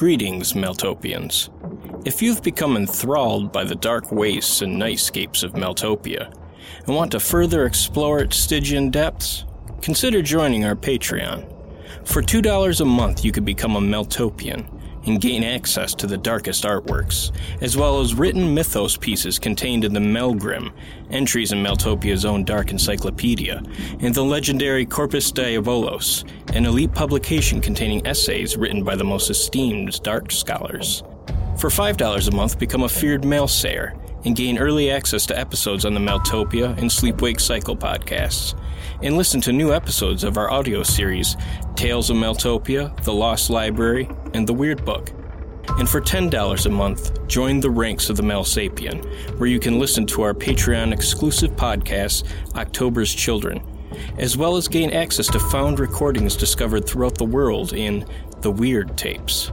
Greetings, Maeltopians. If you've become enthralled by the dark wastes and nightscapes of Maeltopia and want to further explore its Stygian depths, consider joining our Patreon. For $2 a month, you could become a Maeltopian and gain access to the darkest artworks, as well as written mythos pieces contained in the Maelgrim, entries in Maeltopia's own dark encyclopedia, and the legendary Corpus Diabolos, an elite publication containing essays written by the most esteemed dark scholars. For $5 a month, become a feared mailsayer and gain early access to episodes on the Maeltopia and Sleepwake Cycle podcasts, and listen to new episodes of our audio series Tales of Maeltopia, The Lost Library, and The Weird Book. And for $10 a month, join the ranks of the Melsapien, where you can listen to our Patreon exclusive podcast, October's Children, as well as gain access to found recordings discovered throughout the world in The Weird Tapes.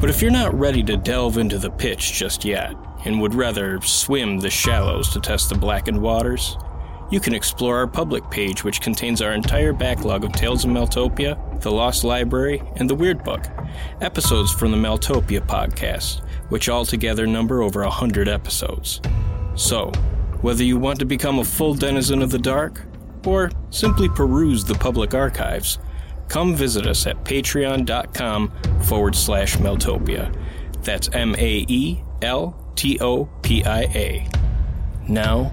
But if you're not ready to delve into the pitch just yet, and would rather swim the shallows to test the blackened waters, you can explore our public page, which contains our entire backlog of Tales of Maeltopia, The Lost Library, and The Weird Book, episodes from the Maeltopia podcast, which altogether number over a hundred episodes. So, whether you want to become a full denizen of the dark, or simply peruse the public archives, come visit us at patreon.com forward slash Maeltopia. That's M A E L T O P I A. Now,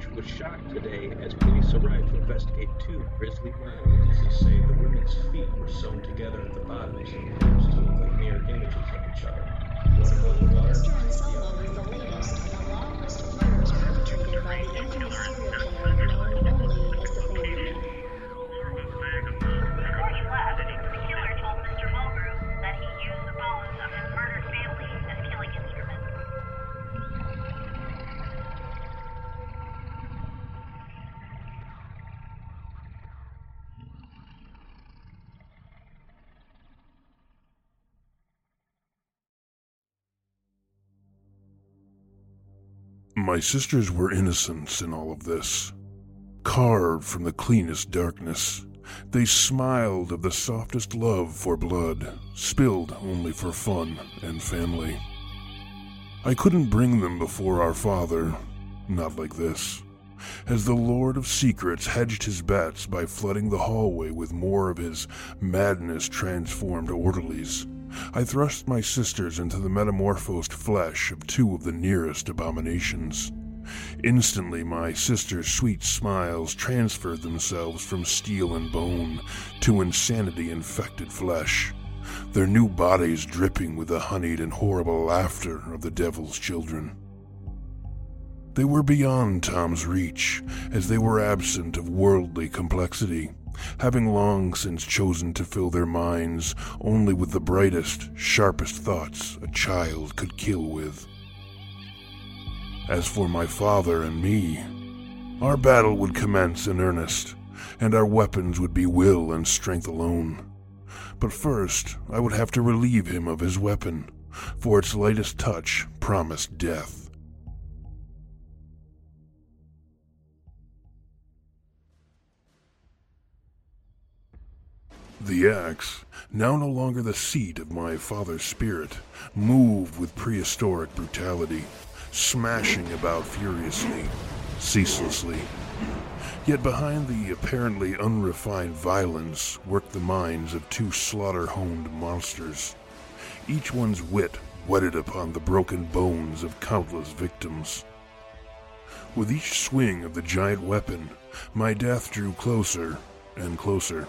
Greenwich was shocked today as police arrived to investigate two grisly murders. They say the women's feet were sewn together at the bottoms like mirror images of each other. Mr. Anselmo is the latest in a long list of murders perpetrated by the infamous serial killer known My sisters were innocents in all of this. Carved from the cleanest darkness, they smiled of the softest love for blood, spilled only for fun and family. I couldn't bring them before our Father, not like this, as the Lord of Secrets hedged his bets by flooding the hallway with more of his madness transformed orderlies. I thrust my sisters into the metamorphosed flesh of two of the nearest abominations. Instantly, my sisters' sweet smiles transferred themselves from steel and bone to insanity infected flesh, their new bodies dripping with the honeyed and horrible laughter of the devil's children. They were beyond Tom's reach, as they were absent of worldly complexity, having long since chosen to fill their minds only with the brightest, sharpest thoughts a child could kill with. As for my father and me, our battle would commence in earnest, and our weapons would be will and strength alone. But first, I would have to relieve him of his weapon, for its lightest touch promised death. The axe, now no longer the seat of my father's spirit, moved with prehistoric brutality, smashing about furiously, ceaselessly. Yet behind the apparently unrefined violence worked the minds of two slaughter honed monsters, each one's wit whetted upon the broken bones of countless victims. With each swing of the giant weapon, my death drew closer and closer.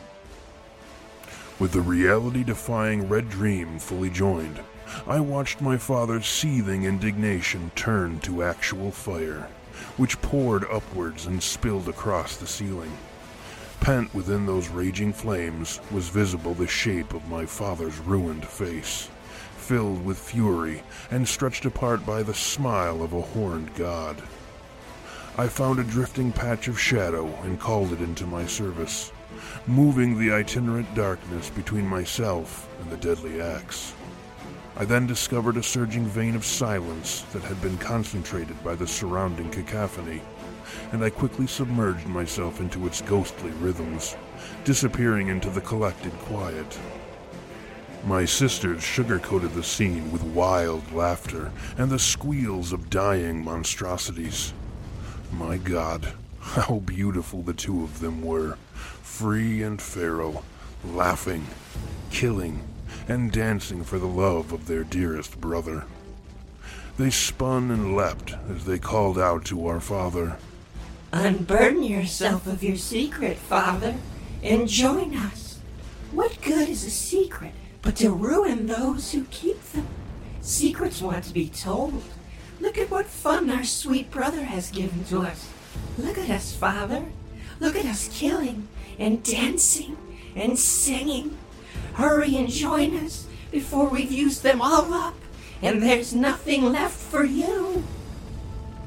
With the reality defying red dream fully joined, I watched my father's seething indignation turn to actual fire, which poured upwards and spilled across the ceiling. Pent within those raging flames was visible the shape of my father's ruined face, filled with fury and stretched apart by the smile of a horned god. I found a drifting patch of shadow and called it into my service, moving the itinerant darkness between myself and the deadly axe. I then discovered a surging vein of silence that had been concentrated by the surrounding cacophony, and I quickly submerged myself into its ghostly rhythms, disappearing into the collected quiet. My sisters sugar-coated the scene with wild laughter and the squeals of dying monstrosities. My God, how beautiful the two of them were, free and feral, laughing, killing, and dancing for the love of their dearest brother. They spun and leapt as they called out to our father. Unburden yourself of your secret, Father, and join us. What good is a secret but to ruin those who keep them? Secrets want to be told. Look at what fun our sweet brother has given to us. Look at us, Father. Look at us killing and dancing and singing. Hurry and join us before we've used them all up and there's nothing left for you.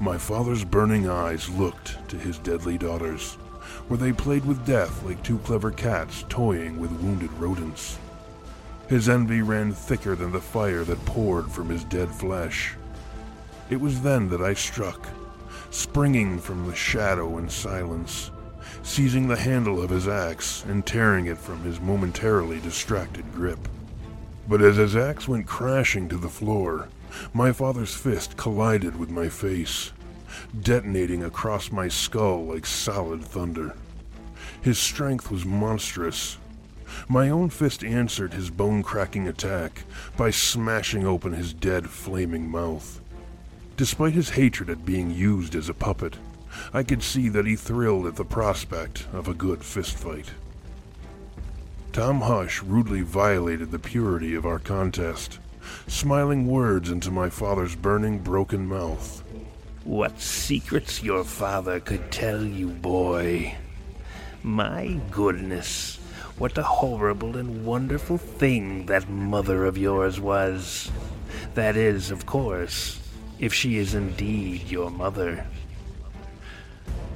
My father's burning eyes looked to his deadly daughters, where they played with death like two clever cats toying with wounded rodents. His envy ran thicker than the fire that poured from his dead flesh. It was then that I struck, springing from the shadow and silence, seizing the handle of his axe and tearing it from his momentarily distracted grip. But as his axe went crashing to the floor, my father's fist collided with my face, detonating across my skull like solid thunder. His strength was monstrous. My own fist answered his bone cracking attack by smashing open his dead, flaming mouth. Despite his hatred at being used as a puppet, I could see that he thrilled at the prospect of a good fistfight. Tom Hush rudely violated the purity of our contest, smiling words into my father's burning, broken mouth. What secrets your father could tell you, boy. My goodness, what a horrible and wonderful thing that mother of yours was. That is, of course, if she is indeed your mother.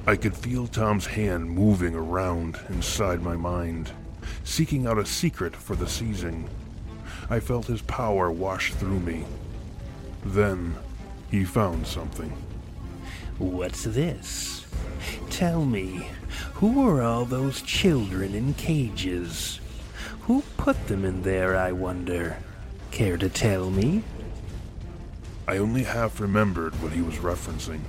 I could feel Tom's hand moving around inside my mind, seeking out a secret for the seizing. I felt his power wash through me. Then he found something. What's this? Tell me, who are all those children in cages? Who put them in there, I wonder? Care to tell me? I only half remembered what he was referencing,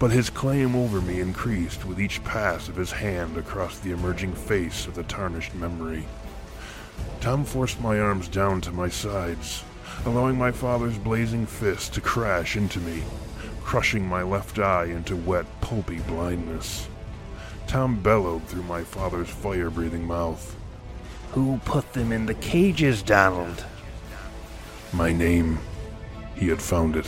but his claim over me increased with each pass of his hand across the emerging face of the tarnished memory. Tom forced my arms down to my sides, allowing my father's blazing fist to crash into me, crushing my left eye into wet, pulpy blindness. Tom bellowed through my father's fire breathing mouth. Who put them in the cages, Donald? My name. He had found it.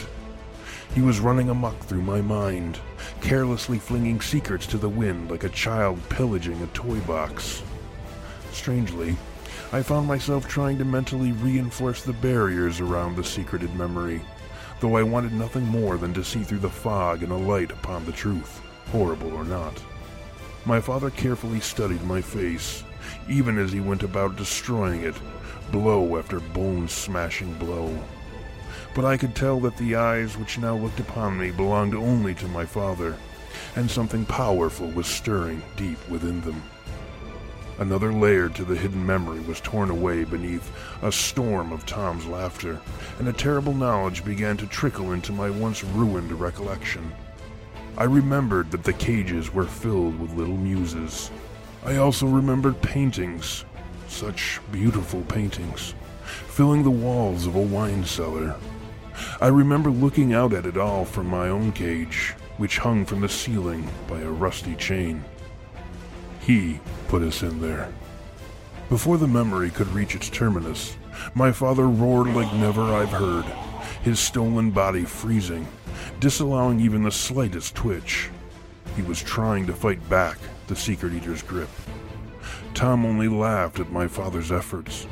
He was running amuck through my mind, carelessly flinging secrets to the wind like a child pillaging a toy box. Strangely, I found myself trying to mentally reinforce the barriers around the secreted memory, though I wanted nothing more than to see through the fog and alight upon the truth, horrible or not. My father carefully studied my face, even as he went about destroying it, blow after bone smashing blow. But I could tell that the eyes which now looked upon me belonged only to my father, and something powerful was stirring deep within them. Another layer to the hidden memory was torn away beneath a storm of Tom's laughter, and a terrible knowledge began to trickle into my once ruined recollection. I remembered that the cages were filled with little muses. I also remembered paintings, such beautiful paintings, filling the walls of a wine cellar. I remember looking out at it all from my own cage, which hung from the ceiling by a rusty chain. He put us in there. Before the memory could reach its terminus, my father roared like never I've heard, his stolen body freezing, disallowing even the slightest twitch. He was trying to fight back the Secret Eater's grip. Tom only laughed at my father's efforts,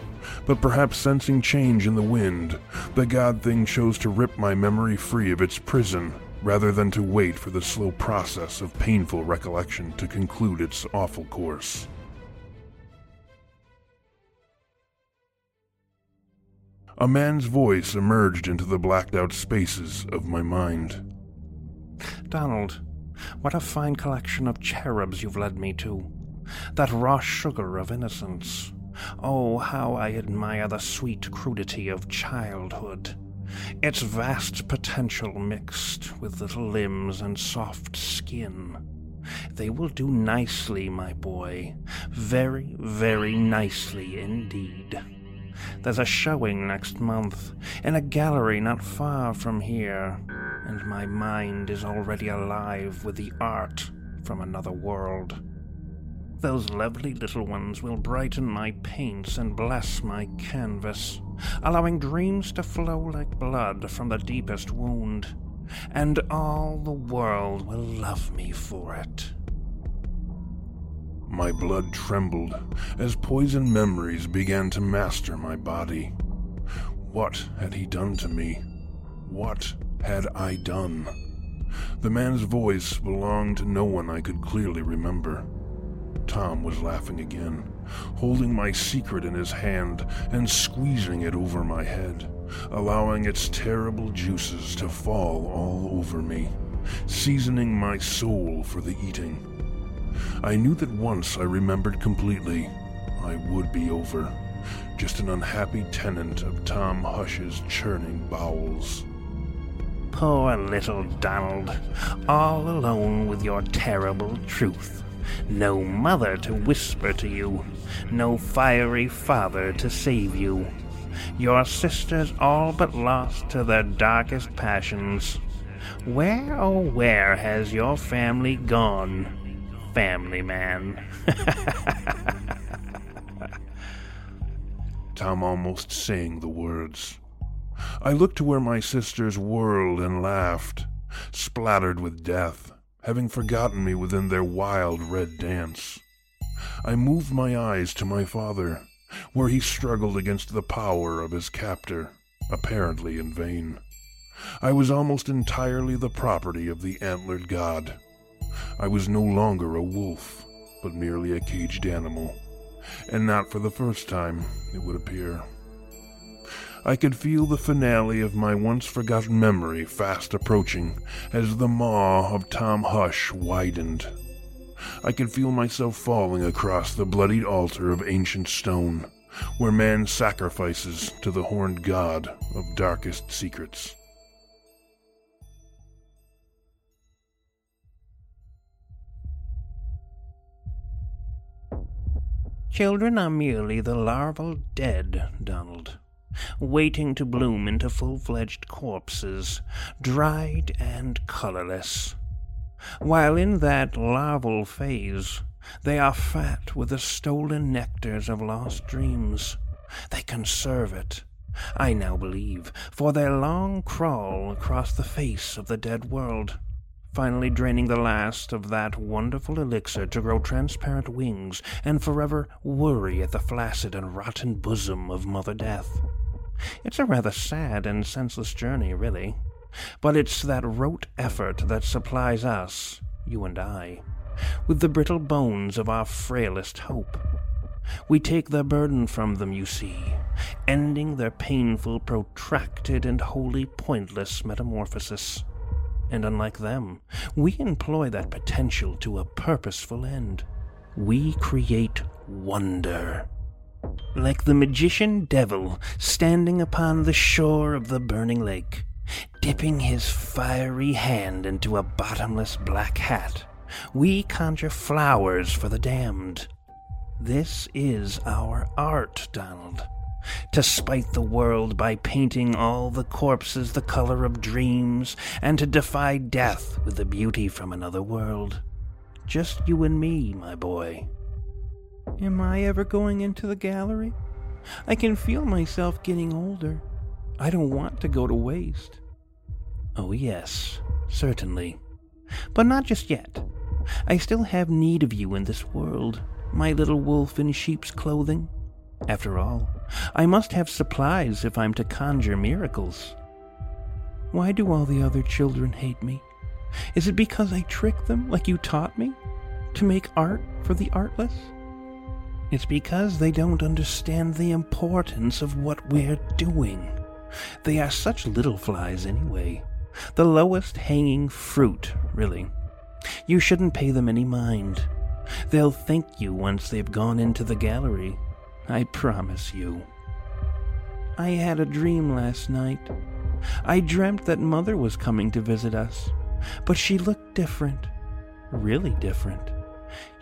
but perhaps sensing change in the wind, the god thing chose to rip my memory free of its prison rather than to wait for the slow process of painful recollection to conclude its awful course. A man's voice emerged into the blacked out spaces of my mind. Donald, what a fine collection of cherubs you've led me to. That raw sugar of innocence. Oh, how I admire the sweet crudity of childhood. Its vast potential mixed with little limbs and soft skin. They will do nicely, my boy. Very, very nicely indeed. There's a showing next month in a gallery not far from here, and my mind is already alive with the art from another world. Those lovely little ones will brighten my paints and bless my canvas, allowing dreams to flow like blood from the deepest wound, and all the world will love me for it. My blood trembled as poison memories began to master my body. What had he done to me? What had I done? The man's voice belonged to no one I could clearly remember. Tom was laughing again, holding my secret in his hand and squeezing it over my head, allowing its terrible juices to fall all over me, seasoning my soul for the eating. I knew that once I remembered completely, I would be over, just an unhappy tenant of Tom Hush's churning bowels. Poor little Donald, all alone with your terrible truth. No mother to whisper to you, no fiery father to save you. Your sisters all but lost to their darkest passions. Where, oh, where has your family gone? family man. Tom almost sang the words. I looked to where my sisters whirled and laughed, splattered with death, having forgotten me within their wild red dance. I moved my eyes to my father, where he struggled against the power of his captor, apparently in vain. I was almost entirely the property of the antlered god. I was no longer a wolf, but merely a caged animal. And not for the first time, it would appear. I could feel the finale of my once forgotten memory fast approaching as the maw of Tom Hush widened. I could feel myself falling across the bloodied altar of ancient stone, where man sacrifices to the horned god of darkest secrets. Children are merely the larval dead, Donald, waiting to bloom into full fledged corpses, dried and colorless. While in that larval phase, they are fat with the stolen nectars of lost dreams. They conserve it, I now believe, for their long crawl across the face of the dead world finally draining the last of that wonderful elixir to grow transparent wings and forever worry at the flaccid and rotten bosom of Mother Death. It's a rather sad and senseless journey, really, But it's that rote effort that supplies us, you and I, with the brittle bones of our frailest hope. We take their burden from them, you see, ending their painful, protracted, and wholly pointless metamorphosis. And unlike them, we employ that potential to a purposeful end. We create wonder. Like the magician devil standing upon the shore of the burning lake, dipping his fiery hand into a bottomless black hat, we conjure flowers for the damned. This is our art, Donald. To spite the world by painting all the corpses the color of dreams, and to defy death with the beauty from another world. Just you and me, my boy. Am I ever going into the gallery? I can feel myself getting older. I don't want to go to waste. Oh, yes, certainly. But not just yet. I still have need of you in this world, my little wolf in sheep's clothing. After all, I must have supplies if I'm to conjure miracles. Why do all the other children hate me? Is it because I trick them like you taught me? To make art for the artless? It's because they don't understand the importance of what we're doing. They are such little flies anyway. The lowest hanging fruit, really. You shouldn't pay them any mind. They'll thank you once they've gone into the gallery. I promise you. I had a dream last night. I dreamt that Mother was coming to visit us, but she looked different. Really different.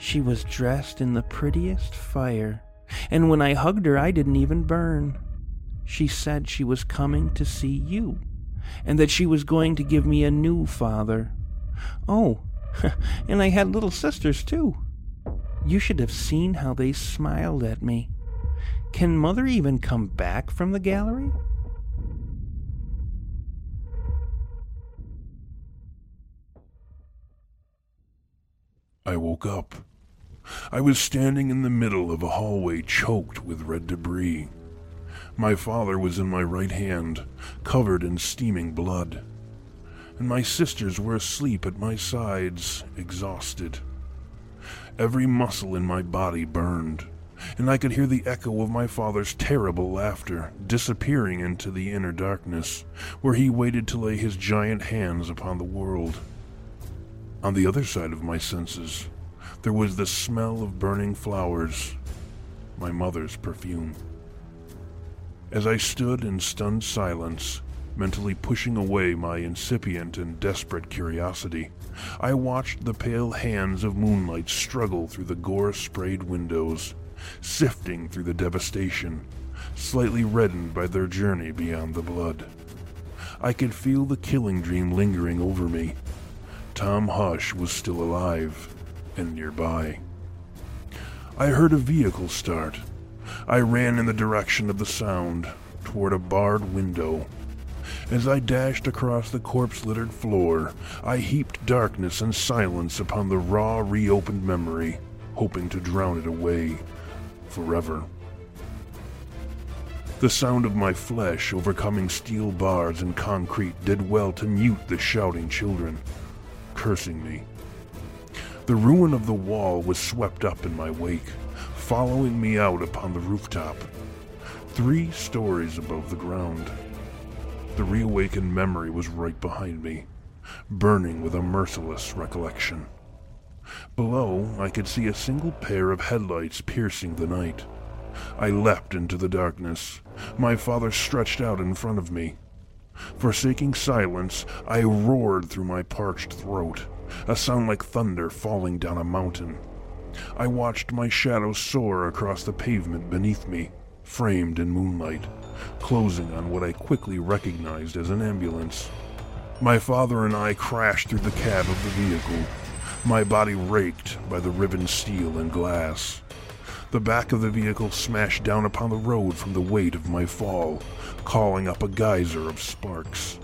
She was dressed in the prettiest fire, and when I hugged her, I didn't even burn. She said she was coming to see you, and that she was going to give me a new father. Oh, and I had little sisters, too. You should have seen how they smiled at me. Can Mother even come back from the gallery? I woke up. I was standing in the middle of a hallway choked with red debris. My father was in my right hand, covered in steaming blood, and my sisters were asleep at my sides, exhausted. Every muscle in my body burned, and I could hear the echo of my father's terrible laughter disappearing into the inner darkness, where he waited to lay his giant hands upon the world. On the other side of my senses, there was the smell of burning flowers, my mother's perfume. As I stood in stunned silence, mentally pushing away my incipient and desperate curiosity, I watched the pale hands of moonlight struggle through the gore sprayed windows, sifting through the devastation, slightly reddened by their journey beyond the blood. I could feel the killing dream lingering over me. Tom Hush was still alive and nearby. I heard a vehicle start. I ran in the direction of the sound, toward a barred window. As I dashed across the corpse littered floor, I heaped darkness and silence upon the raw, reopened memory, hoping to drown it away forever. The sound of my flesh overcoming steel bars and concrete did well to mute the shouting children, cursing me. The ruin of the wall was swept up in my wake, following me out upon the rooftop, three stories above the ground. The reawakened memory was right behind me, burning with a merciless recollection. Below, I could see a single pair of headlights piercing the night. I leapt into the darkness. My father stretched out in front of me. Forsaking silence, I roared through my parched throat, a sound like thunder falling down a mountain. I watched my shadow soar across the pavement beneath me, framed in moonlight, closing on what I quickly recognized as an ambulance. My father and I crashed through the cab of the vehicle, my body raked by the riven steel and glass. The back of the vehicle smashed down upon the road from the weight of my fall, calling up a geyser of sparks.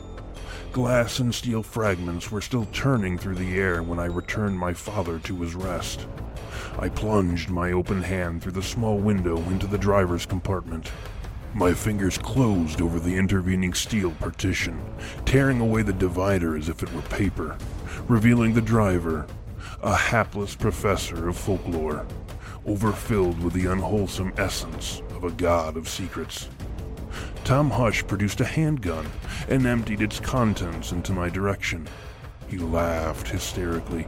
Glass and steel fragments were still turning through the air when I returned my father to his rest. I plunged my open hand through the small window into the driver's compartment. My fingers closed over the intervening steel partition, tearing away the divider as if it were paper, revealing the driver, a hapless professor of folklore, overfilled with the unwholesome essence of a god of secrets. Tom Hush produced a handgun and emptied its contents into my direction. He laughed hysterically,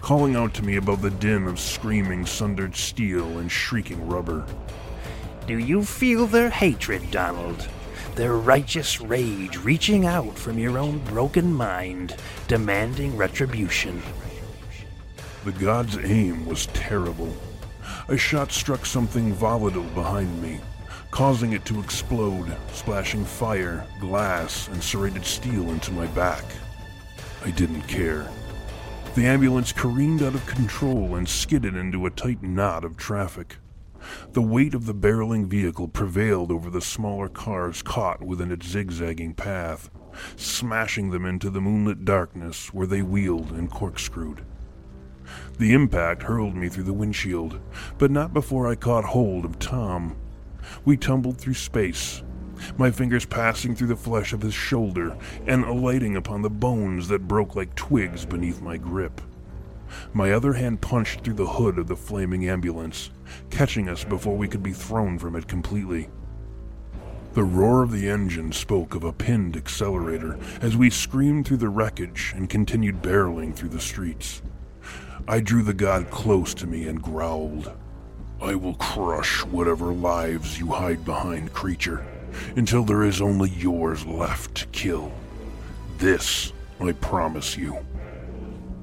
calling out to me above the din of screaming sundered steel and shrieking rubber. Do you feel their hatred, Donald? Their righteous rage reaching out from your own broken mind, demanding retribution. The god's aim was terrible. A shot struck something volatile behind me, causing it to explode, splashing fire, glass, and serrated steel into my back. I didn't care. The ambulance careened out of control and skidded into a tight knot of traffic. The weight of the barreling vehicle prevailed over the smaller cars caught within its zigzagging path, smashing them into the moonlit darkness where they wheeled and corkscrewed. The impact hurled me through the windshield, but not before I caught hold of Tom. We tumbled through space, my fingers passing through the flesh of his shoulder and alighting upon the bones that broke like twigs beneath my grip. My other hand punched through the hood of the flaming ambulance, catching us before we could be thrown from it completely. The roar of the engine spoke of a pinned accelerator as we screamed through the wreckage and continued barreling through the streets. I drew the god close to me and growled, I will crush whatever lives you hide behind, creature, until there is only yours left to kill. This I promise you.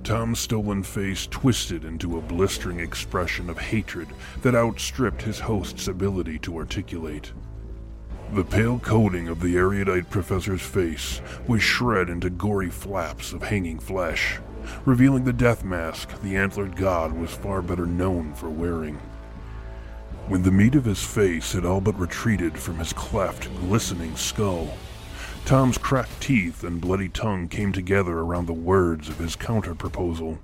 Tom's stolen face twisted into a blistering expression of hatred that outstripped his host's ability to articulate. The pale coating of the erudite professor's face was shred into gory flaps of hanging flesh, revealing the death mask the antlered god was far better known for wearing. When the meat of his face had all but retreated from his cleft, glistening skull, Tom's cracked teeth and bloody tongue came together around the words of his counter-proposal.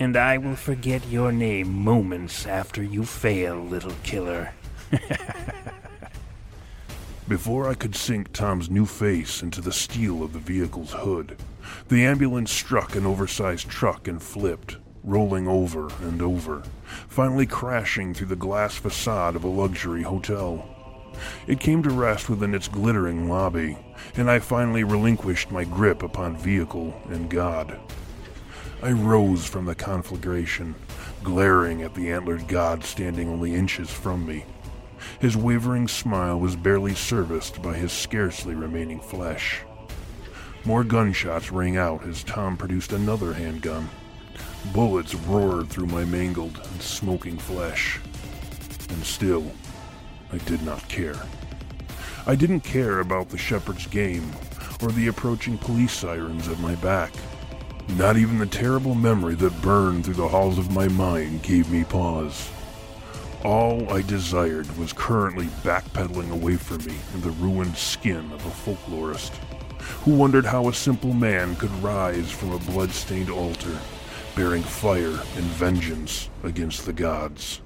And I will forget your name moments after you fail, little killer. Before I could sink Tom's new face into the steel of the vehicle's hood, the ambulance struck an oversized truck and flipped, rolling over and over, finally crashing through the glass facade of a luxury hotel. It came to rest within its glittering lobby, and I finally relinquished my grip upon vehicle and God. I rose from the conflagration, glaring at the antlered god standing only inches from me. His wavering smile was barely serviced by his scarcely remaining flesh. More gunshots rang out as Tom produced another handgun. Bullets roared through my mangled and smoking flesh. And still, I did not care. I didn't care about the shepherd's game or the approaching police sirens at my back. Not even the terrible memory that burned through the halls of my mind gave me pause. All I desired was currently backpedaling away from me in the ruined skin of a folklorist who wondered how a simple man could rise from a blood-stained altar, bearing fire and vengeance against the gods.